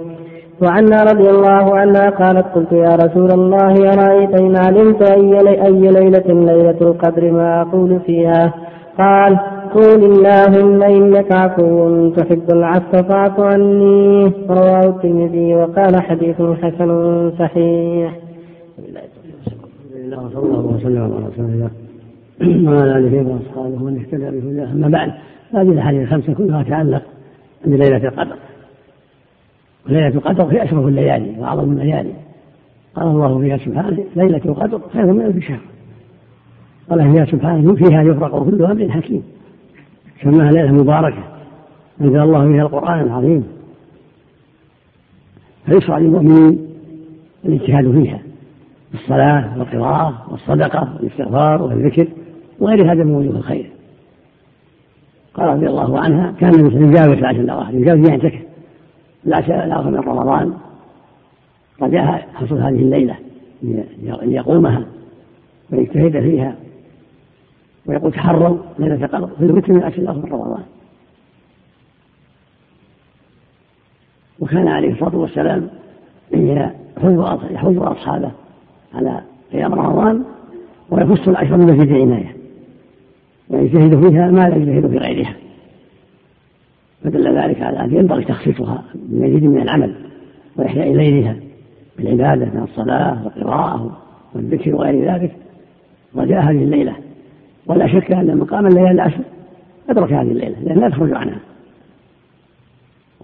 وعنها رضي الله عنها قالت قلت يا رسول الله أرأيت إن علمت أي, أي ليلة ليلة القدر ما أقول فيها؟ قال قول اللهم إنك عفو تحب العفو فاعف عني. رواه الترمذي وقال حديث حسن صحيح. صلى الله وسلم على رسول الله وعلى آله وأصحابه ومن اهتدى بهداه. أما بعد هذه الأحاديث الخمسة كلها تتعلق بليلة القدر. وليله القدر هي أشرف الليالي وأعظم الليالي. قال الله فيها سبحانه ليلة القدر خير من ألف شهر. قال فيها سبحانه فيها يفرق كل أمر حكيم. سماها ليلة مباركة. أنزل الله فيها القرآن العظيم. فيشرع للمؤمنين الاجتهاد فيها. الصلاة والقراءة والصدقة والاستغفار والذكر وغير هذا من وجوه الخير. قال رضي الله عنها كان مثل يجاوز العشر الأواخر يجاوز يعتكف العشر الأواخر من رمضان. رجاء حصول هذه الليلة أن يقومها ويجتهد فيها. ويقول تحروا ليلة قدر في الوتر من عشر الأخر رمضان. وكان عليه الصلاة والسلام يحوز أصحابه على قيام رمضان ويخص العشر بمزيد عناية. ويجتهد فيها ما لا يجتهد في غيرها. فدل ذلك على أن ينبغي تخصيصها بمزيد من العمل وإحياء ليلها بالعبادة من الصلاة والقراءة والذكر وغير ذلك. رجاء هذه الليلة ولا شك أن مقام الليالي العشر أدرك هذه الليلة لأن لا يخرج عنها.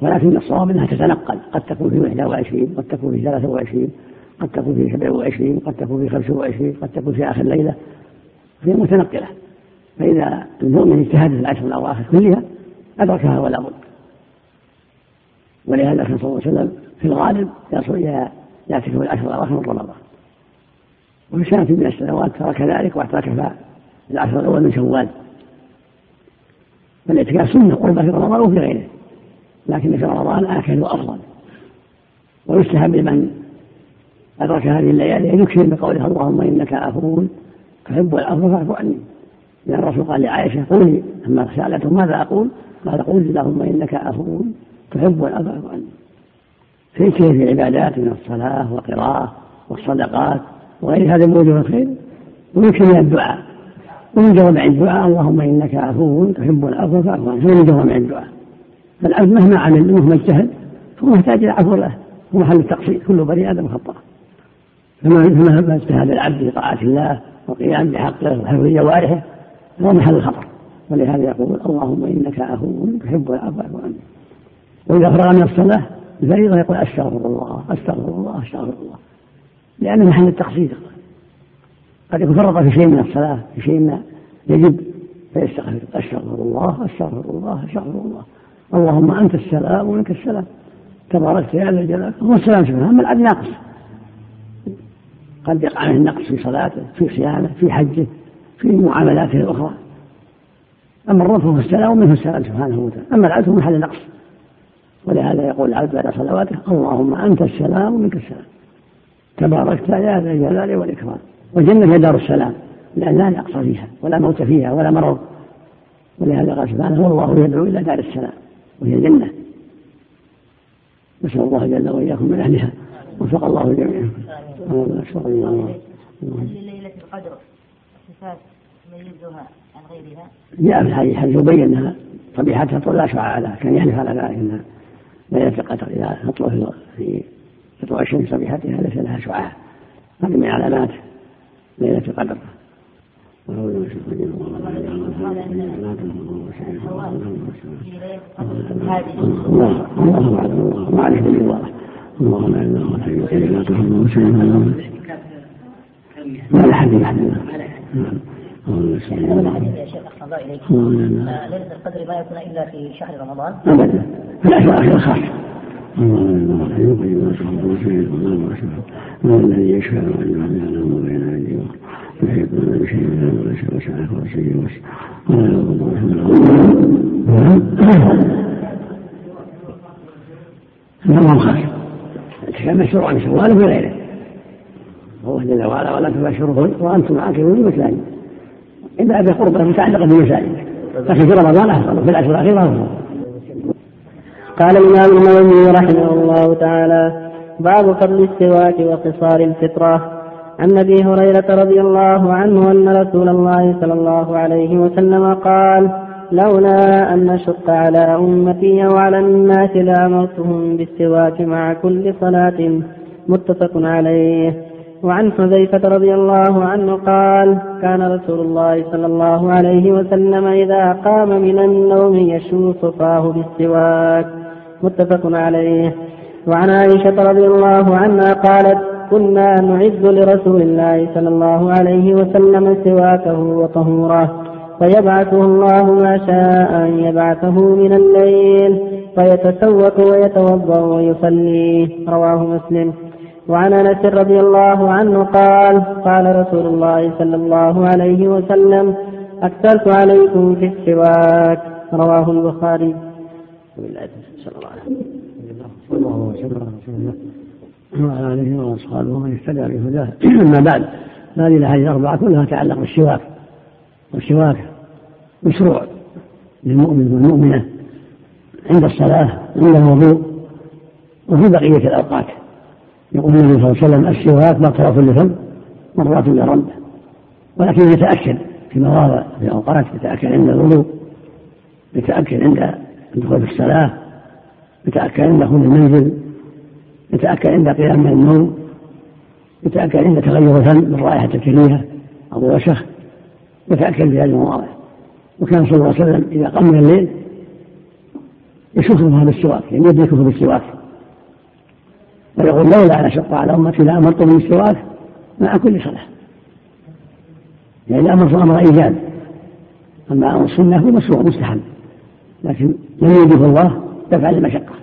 ولكن الصواب أنها تتنقل. قد تكون في 21 قد تكون في 23 قد تكون في 27 قد تكون في 25 قد تكون في آخر ليلة. هي متنقلة. فإذا المؤمن اجتهد في العشر الأواخر كلها أدركها ولا بد. ولهذا كان صلى الله عليه وسلم في الغالب يعتكف العشر الأواخر من رمضان. وفي سنة من السنوات ترك ذلك واعتكف العشر الأول من شوال. فالاعتكاف سنة قربة في رمضان وفي غيره. لكن في رمضان آكل وأفضل. ويستحب لمن أدرك هذه الليالي أن يكثر بقوله اللهم إنك عفو تحب العفو فاعف عني. لأن الرسول قال لعائشة قولي لما سألته ماذا أقول؟ قال قولي اللهم إنك عفو تحب العفو فاعف عني. في كيف العبادات من الصلاة والقراءة والصدقات وغير هذا من وجوه الخير؟ ويكفي من الدعاء. ومن جوامع الدعاء اللهم إنك عفو تحب العفو فاعف عنه من جوامع الدعاء. فالعبد مهما عمل ومهما اجتهد فهو محتاج إلى عفو الله هو محل التقصير. كل بني آدم خطأ. فما اجتهد العبد في طاعة الله والقيام بحقه وحفظ جوارحه هو محل الخطر ولهذا يقول اللهم إنك عفو تحب العفو فاعف عني. وإذا فرغ من الصلاة الفريضة يقول أستغفر الله أستغفر الله أستغفر الله. لأنه محل التقصير قد يكون فرط في شيء من الصلاة في شيء ما يجب. فيستغفر. أستغفر الله أستغفر الله أستغفر الله. اللهم أنت السلام ومنك السلام. تباركت يا ذا الجلال. هو السلام سبحانه أما العبد ناقص. قد يقع منه النقص في صلاته في صيامه في حجه في معاملاته الأخرى. أما الرب فهو السلام ومنه السلام سبحانه وتعالى. أما العبد هو محل نقص. ولهذا يقول العبد بعد صلواته اللهم أنت السلام ومنك السلام. تباركت يا ذا الجلال والإكرام. والجنة هي دار السلام. لأن لا نقص فيها ولا موت فيها ولا مرض. ولهذا قال سبحانه والله يدعو إلى دار السلام وهي الجنة. نسأل الله جل وإياكم من أهلها. وفق الله الجميع أشكر الله. ليلة القدر صفات تميزها عن غيرها. جاء في الحديث حديث يبين أنها طبيعتها لا شعاع لها كان يحلف على ذلك أنها ليلة القدر إذا تطلع في تطلع الشمس بحدها ليس لها شعاع هذه من علامات ليلة القدر الله الله ما عليه دليل واضح اللهم لا وسلم ما لا حد يحدث يا شيخ احسن الله اليك ليله القدر ما يكون الا في شهر رمضان ابدا في الذي يشفع بين بشيء من مشروع عن شوال في غيره هو جل وعلا ولا تباشرهن وأنتم عاكفون مثلان الا بقربه متعلقه بمساجد لكن في رمضان افضل وفي العشر الاخيره افضل قال الإمام النووي رحمه الله تعالى باب فضل السواك وقصار الفطرة. عن أبي هريرة رضي الله عنه أن رسول الله صلى الله عليه وسلم قال لولا أن نشق على أمتي وعلى الناس لأمرتهم بالسواك مع كل صلاة متفق عليه. وعن حذيفة رضي الله عنه قال كان رسول الله صلى الله عليه وسلم إذا قام من النوم يشو صفاه بالسواك. متفق عليه. وعن عائشة رضي الله عنها قالت كنا نعد لرسول الله صلى الله عليه وسلم سواكه وطهوره فيبعثه الله ما شاء أن يبعثه من الليل فيتسوق ويتوضأ ويصلي. رواه مسلم. وعن أنس رضي الله عنه قال قال رسول الله صلى الله عليه وسلم أكثرت عليكم في السواك. رواه البخاري. الله وسلم وعلى آله وأصحابه ومن اهتدى بهداه. أما بعد هذه الأحاديث الأربعة كلها تتعلق بالسواك والسواك مشروع للمؤمن والمؤمنة عند الصلاة عند الوضوء وفي بقية الأوقات. يقول النبي صلى الله عليه وسلم السواك مطرف لفم مرات لرب ولكن يتأكد في مواضع في أوقات يتأكد عند الوضوء يتأكد عند الدخول في الصلاة يتأكد عند دخول المنزل يتأكد عند قيام من النوم يتأكد عند تغير الفم من رائحة الكريهة أو الوسخ يتأكد في هذه المواضع وكان صلى الله عليه وسلم إذا قام من الليل يشوفها بالسواك يعني يدركه بالسواك. ويقول لولا أن أشق على أمتي لأمرت بالسواك مع كل صلاة. يعني الأمر أمر إيجاب. أما أمر السنة هو مشروع مستحب. لكن لم يجب الله دفع المشقة.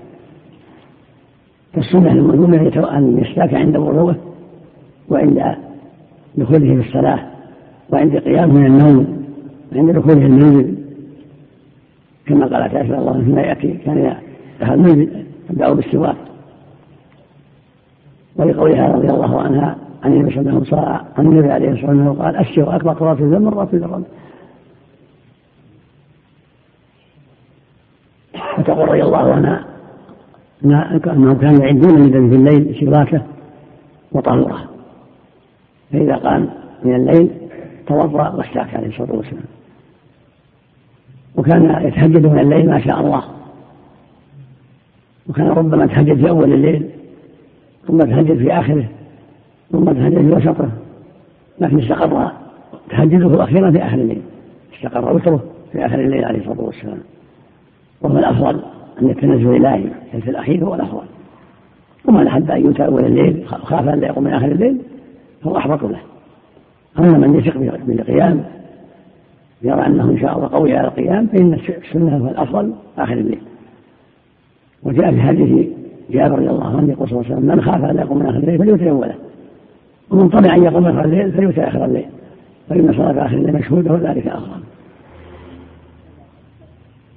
فالسنة للمؤمن أن يستاك عند وضوءه وعند دخوله في الصلاة وعند قيامه من النوم وعند دخوله المنزل. كما قالت عائشة الله فيما يأتي كان دخل المنزل يبدأ بالسواك. ولقولها رضي الله عنها عن النبي صلى الله عليه وسلم قال السواك مقرات الذنب مرات الذنب فتقول رضي الله عنها أنهم كانوا يعدون النبي في الليل سواكه وطهورة. فإذا قام من الليل توضأ واستاك عليه الصلاة والسلام. وكان يتهجد من الليل ما شاء الله. وكان ربما يتهجد في أول الليل ثم تهجد في آخره ثم تهجد في وسطه لكن استقر تهجده الأخيرة في آخر الليل. استقر وتره في آخر الليل عليه الصلاة والسلام. وهو الأفضل أن التنزل إلهي في الأخير هو الأفضل. ومن أحب أن يؤتى أول الليل خاف أن لا يقوم من آخر الليل فهو أحبط له. أما من يثق بالقيام يرى أنه إن شاء الله قوي على القيام فإن السنة هو الأفضل آخر الليل. وجاء في حديث جابر رضي الله عنه يقول صلى الله عليه وسلم من خاف أن لا يقوم من آخر الليل فليوتر أوله ومن طمع أن يقوم آخر الليل فليوتر آخر الليل. فإن صلاة آخر الليل مشهودة وذلك أفضل.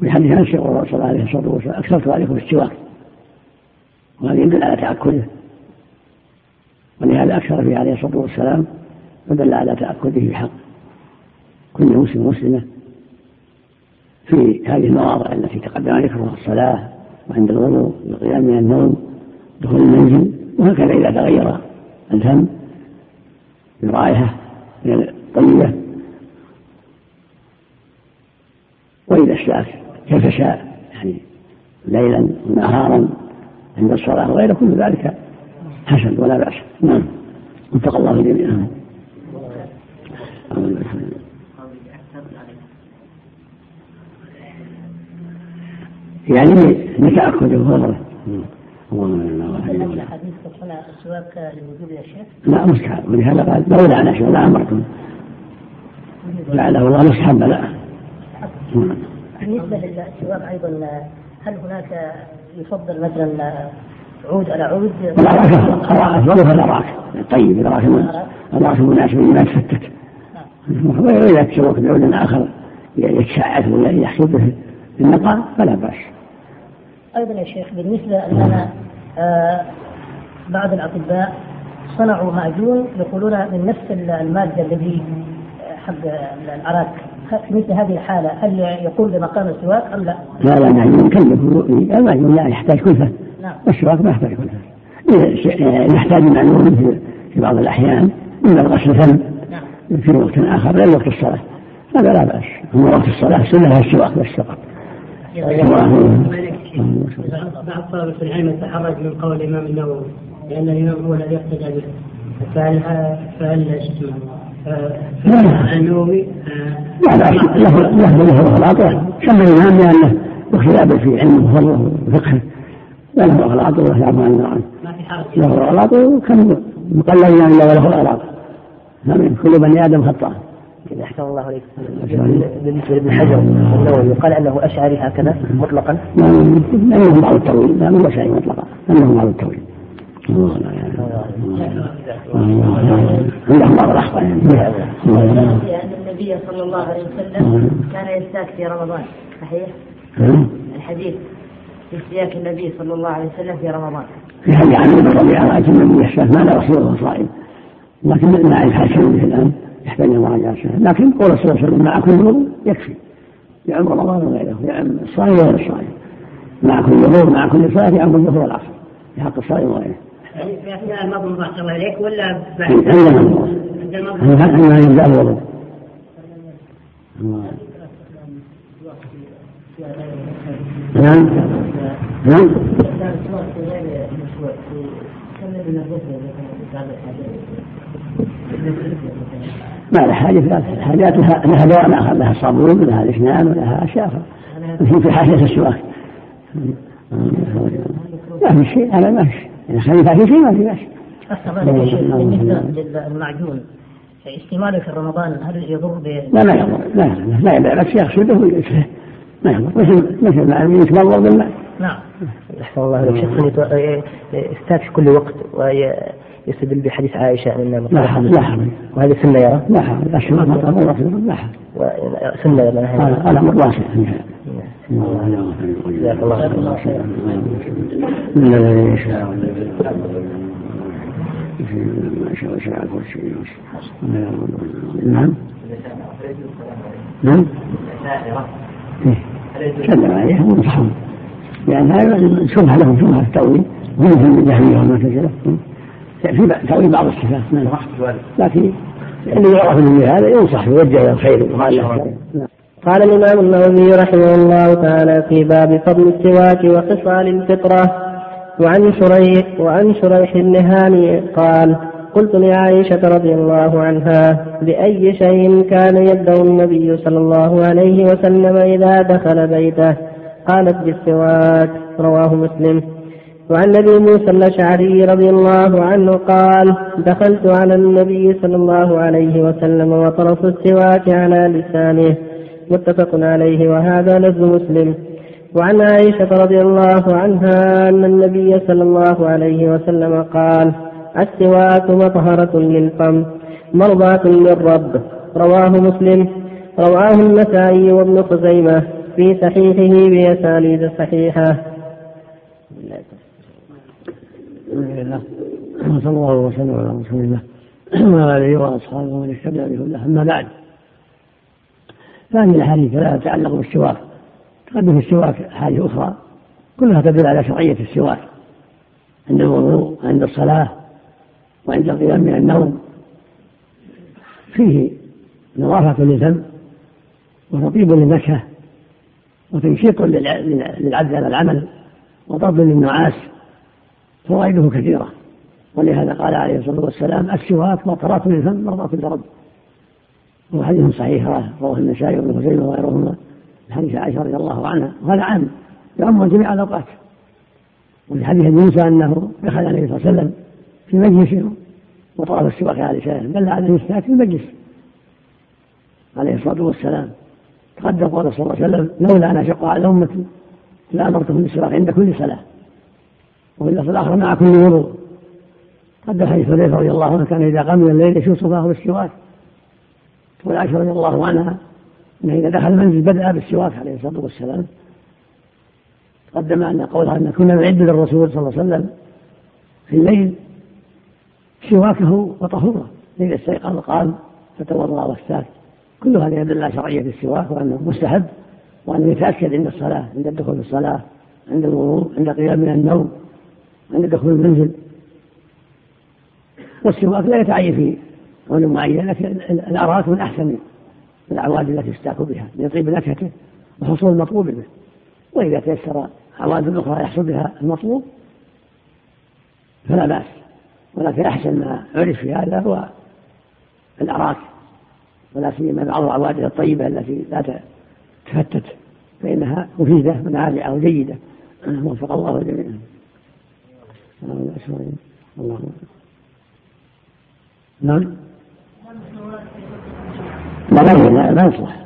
في حديث انس يقول الله عليه الصلاه والسلام أكثرت عليكم السواك وهذا يدل على تأكده. ولهذا أكثر فيه عليه الصلاة والسلام ودل على تاكده بحق. كل مسلم مسلمه في هذه المواضع التي تقدم ذكرها الصلاة وعند الوضوء والقيام من النوم دخول المنزل وهكذا إذا تغير الفم برائحة طيبه وإذا استاك كيف شاء يعني ليلا ونهارا عند الصلاة وغير كل ذلك حسن ولا بأس. نعم. اتقى الله جميعا. يعني لتأكد يا شيخ؟ لا مستحب ولهذا قال لولا عن أشياء لا أمركم. لعله الله مستحب لا بالنسبة للسواك أيضا هل هناك يفضل مثلا عود على عود؟ أفضل الأراك طيب الأراك الأراك مناسب ما يتفتت وإذا تسوق بعود آخر يتشعث ولا يحصل به النقاء فلا بأس. أيضا يا شيخ بالنسبة أننا آه بعض الأطباء صنعوا معجون يقولون من نفس المادة الذي حق الأراك في مثل هذه الحالة هل يقوم بمقام السواك أم لا؟ لا لا نعم يكلف المعلوم لا يحتاج كلفة نعم. والسواك ما يحتاج كلفة يحتاج معلوم في بعض الأحيان إلا الغسل الفم نعم. في وقت آخر غير وقت الصلاة. هذا لا بأس. هو وقت الصلاة سنة السواك بس فقط. بعض طلبة العلم يتحرج من قول الإمام النووي لأن الإمام هو الذي اقتدى به. فهل فهل اسمه النووي لا لا له له له اغلاط سمى الامام لأنه اختلاف في علمه وفضله وفقهه لا له اغلاط ولا يعفو عن عنه له اغلاط وكم مقلد يعني له اغلاط كل بني آدم خطأ أحسن الله عليك بالنسبة لابن حجر النووي قال أنه أشعري هكذا مطلقا لا يهم بعض التويل لا هو أشعري مطلقا لا بعض التأويل عندهم بعض الأخطاء لأن النبي صلى الله عليه وسلم كان يستاك في رمضان صحيح؟ الحديث في استياك النبي صلى الله عليه وسلم في رمضان. في حديث عن ابن ربيعة رأيت النبي يستاك ما لا رسول الله صائم لكن ما حال به الآن يحتاج إلى مراجعة لكن قول صلى الله عليه وسلم مع كل وضوء يكفي. يعم رمضان وغيره يعم الصائم وغير الصائم مع كل وضوء مع كل صلاة يعم الظهر والعصر في حق الصائم وغيره. في اثناء المضمضه احسن الله اليك ولا بعد؟ عند المضمضه. عندما يبدا الوضوء. نعم نعم ما لا حاجة ثلاث حاجات لها دواء آخر لها صابون لها الإسنان ولها أخرى في حاجة السواك ما في شيء هذا ما في شيء خليفة في شيء ما في بأس بالنسبة للمعجون استعماله في رمضان هل يضر ب لا لا يضر لا لا لا بس يغسله ويغسله ما يضر مثل مثل ما يتمضر بالماء نعم أحسن الله لو شخص يستاك في كل وقت ويستدل بحديث عائشة أن لا حرج لا حرج وهذه سنة يرى لا حرج الأشهر لا حرج سنة لا هذا أمر واسع جزاك الله خير ما شاء شاء كل شيء نعم نعم ونصحهم لأن هذا شبهة لهم شبهة التأويل وهم من الجهمية والمعتزلة في تأويل بعض الصفات نعم لكن اللي يعرف من هذا ينصح يوجه إلى الخير وقال له قال الإمام النووي رحمه الله تعالى في باب فضل السواك وخصال الفطرة وعن شريح وعن شريح بن هاني قال قلت لعائشة رضي الله عنها بأي شيء كان يبدأ النبي صلى الله عليه وسلم إذا دخل بيته؟ قالت بالسواك رواه مسلم. وعن ابي موسى الأشعري رضي الله عنه قال دخلت على النبي صلى الله عليه وسلم وطرف السواك على لسانه متفق عليه وهذا لفظ مسلم. وعن عائشة رضي الله عنها أن النبي صلى الله عليه وسلم قال السواك مطهرة للفم مرضاة للرب. رواه مسلم. رواه النسائي وابن خزيمة في صحيحه بأسانيد صحيحة. صلى الله وسلم على رسول الله. وعلى آله وأصحابه ومن اهتدى بهداه أما بعد فهذه الأحاديث لا تتعلق بالسواك. تقدم السواك أحاديث أخرى كلها تدل على شرعية السواك. عند الوضوء وعند الصلاة وعند القيام من النوم. فيه نظافة للفم وتطيب للنكهة وتنشيط للعبد على العمل وطرد للنعاس. فوائده كثيرة. ولهذا قال عليه الصلاة والسلام السواك مطرات للفم مرضاة للرب. وهو حديث صحيح رواه النسائي وابن خزيمة وغيرهما حديث عائشة رضي الله عنها. وهذا عام. يعم جميع الأوقات. وفي حديث موسى أنه دخل عليه صلى الله عليه وسلم في مجلس وطلب السواك على لسانه. دل على السواك في المجلس. عليه الصلاة والسلام. تقدم قول صلى الله عليه وسلم لولا أن أشق على أمتي لأمرتهم بالسواك عند كل صلاة. وفي اللفظ الآخر مع كل وضوء. قد حديث حذيفة رضي الله عنه كان إذا قام من الليل يشوف صفاه بالسواك تقول عائشة رضي الله عنها أنه إذا دخل المنزل بدأ بالسواك عليه الصلاة والسلام. تقدم أن قولها أن كنا نعد للرسول صلى الله عليه وسلم في الليل سواكه وطهوره. إذا استيقظ قال فتوضأ واستاك. كل هذا يدل على شرعية السواك وأنه مستحب وأنه يتأكد عند الصلاة عند الدخول في الصلاة عند الوضوء عند القيام من النوم عند دخول المنزل. والسواك لا يتعين في قول معين لكن الأراك من أحسن الأعواد التي يستاك بها ليطيب نكهته وحصول المطلوب به وإذا تيسر أعواد أخرى يحصل بها المطلوب فلا بأس. ولكن أحسن ما عرف في هذا هو الأراك. ولا سيما بعض الأعواد الطيبة التي لا تفتت فإنها مفيدة ونافعة وجيدة. وفق الله جميعا. الله نعم. لا لا لا يصلح.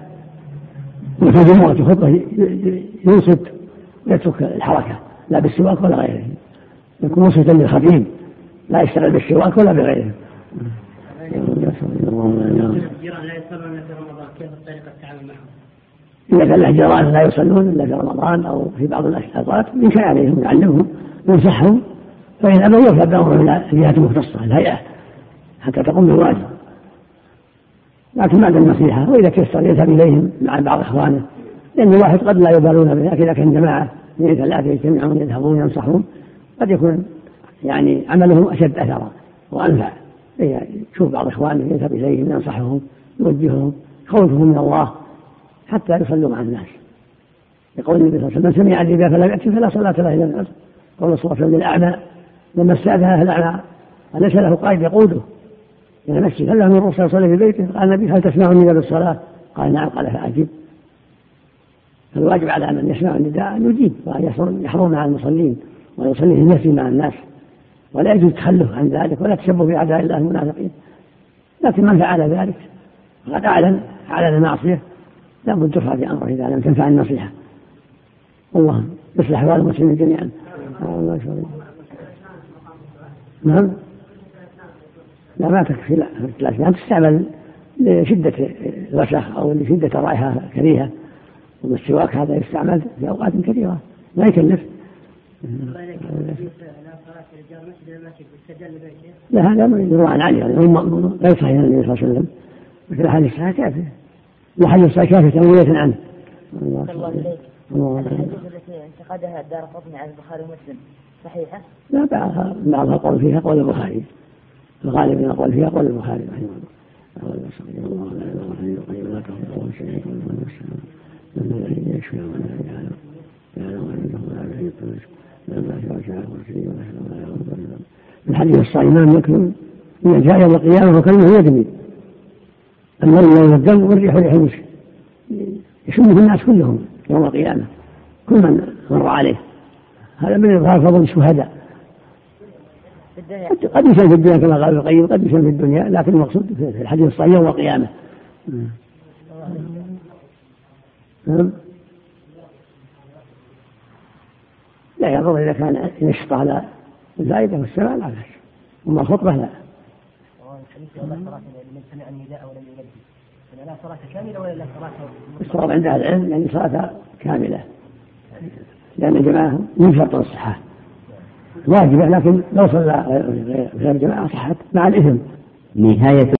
وفي جمعة الخطبة ينصت ويترك الحركة لا بالسواك ولا غيره يكون منصتا للخطيب لا يشتغل بالسواك ولا بغيره؟ إذا كان له جيران لا يصلون إلا في رمضان أو في بعض الأوقات إن كان عليهم يعلمهم ينصحهم فإن أبوا يرفع بأمر إلى الجهة المختصة الهيئة حتى تقوم بالواجب. لكن بعد النصيحة وإذا تيسر يذهب إليهم مع بعض إخوانه؟ لأن الواحد قد لا يبالون به لكن إذا كان جماعة من ثلاثة يجتمعون يذهبون ينصحون قد يكون يعني عملهم أشد أثرا وأنفع. يشوف بعض إخوانه يذهب إليهم ينصحهم يوجههم يخوفهم من الله حتى يصلوا مع الناس. يقول النبي صلى الله عليه وسلم من سمع الربا فلا يأتي فلا صلاة له إلا العصر قول صلى الله عليه وسلم للأعمى لما استأذن الأعمى أليس له قائد يقوده؟ إلى المسجد. هل من رخصة يصلي في بيته. قال النبي هل تسمعني بالصلاة قال نعم. قال فأجب. فالواجب على من يسمع النداء أن يجيب وأن يحضر مع المصلين ويصلي في المسجد مع الناس. ولا يجوز التخلف عن ذلك ولا تشبه بأعداء الله المنافقين. لكن من فعل ذلك فقد أعلن أعلن المعصية. لا بد ترفع بأمره إذا لم تنفع النصيحة. والله يصلح أحوال المسلمين جميعا. نعم. لا ما تكفي لا لا تستعمل لشدة الوسخ أو لشدة الرائحة الكريهة والسواك هذا يستعمل في أوقات كثيرة. لا يكلف. لا هذا يروى عن علي لا يصحح النبي صلى الله عليه وسلم. مثل الاحاديث الصحيحه كافية. الاحاديث الصحيحه كافية تمويله عنه. الله اليك التي انتقدها الدار قطني على البخاري ومسلم. صحيحة؟ لا بعضها بعضها قول فيها قول البخاري. الغالب من القول فيها قول البخاري رحمه الله الله لا اله الا هو القيوم لا تاخذه سنه ولا نوم من يشفي ولا يعلم يعلم انه لا يحيط الحديث الصائمان يكمل إذا جاء يوم القيامة وكلمه يدمي المرء يوم الدم والريح ريح المسك يشمه الناس كلهم يوم القيامة كل من مر عليه هذا من إظهار فضل الشهداء قد يسلم في الدنيا كما قال القيم قد يسلم في الدنيا لكن المقصود في الحديث الصحيح يوم القيامة نعم. لا يضر إذا كان يشط على الزائدة والسماع لا بأس. أما الخطبة لا. الصواب عند أهل العلم يعني صلاة كاملة. لأن الجماعة من شرط الصحة. واجبة لكن لو صلى غير الجماعة صحت مع الإثم. نهاية